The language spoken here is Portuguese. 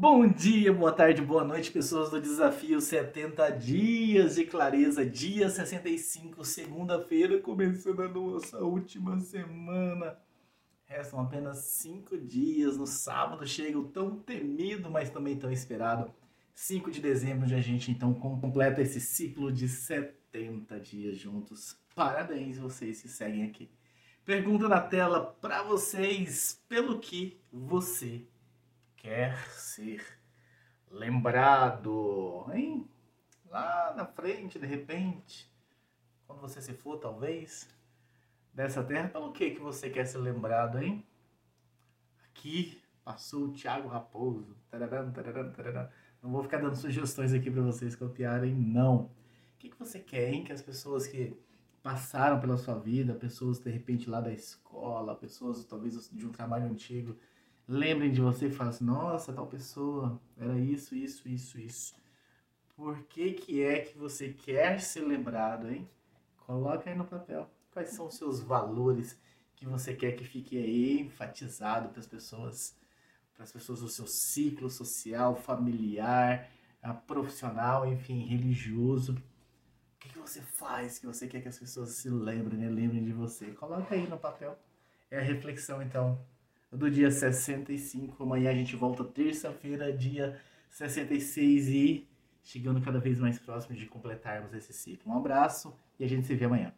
Bom dia, boa tarde, boa noite, pessoas do desafio 70 dias de clareza, dia 65, segunda-feira, começando a nossa última semana. Restam apenas cinco dias. No sábado chega o tão temido, mas também tão esperado 5 de dezembro, onde a gente então completa esse ciclo de 70 dias juntos. Parabéns vocês que seguem aqui. Pergunta na tela para vocês pelo que você quer ser lembrado, hein? Lá na frente, de repente, quando você se for, talvez, dessa terra, pelo que que você quer ser lembrado, hein? Aqui passou o Thiago Raposo. Tararam, tararam, tararam. Não vou ficar dando sugestões aqui para vocês copiarem, não. O que, que você quer, hein? Que as pessoas que passaram pela sua vida, pessoas de repente lá da escola, pessoas talvez de um trabalho antigo, lembrem de você e falem assim, nossa, tal pessoa, era isso, isso, isso, isso. Por que, que é que você quer ser lembrado, hein? Coloca aí no papel. Quais são os seus valores que você quer que fique aí enfatizado para as pessoas, para as pessoas do seu ciclo social, familiar, profissional, enfim, religioso. O que, que você faz que você quer que as pessoas se lembrem, né? lembrem de você? Coloca aí no papel. É a reflexão, então, do dia 65. Amanhã a gente volta terça-feira, dia 66 e chegando cada vez mais próximo de completarmos esse ciclo. Um abraço e a gente se vê amanhã.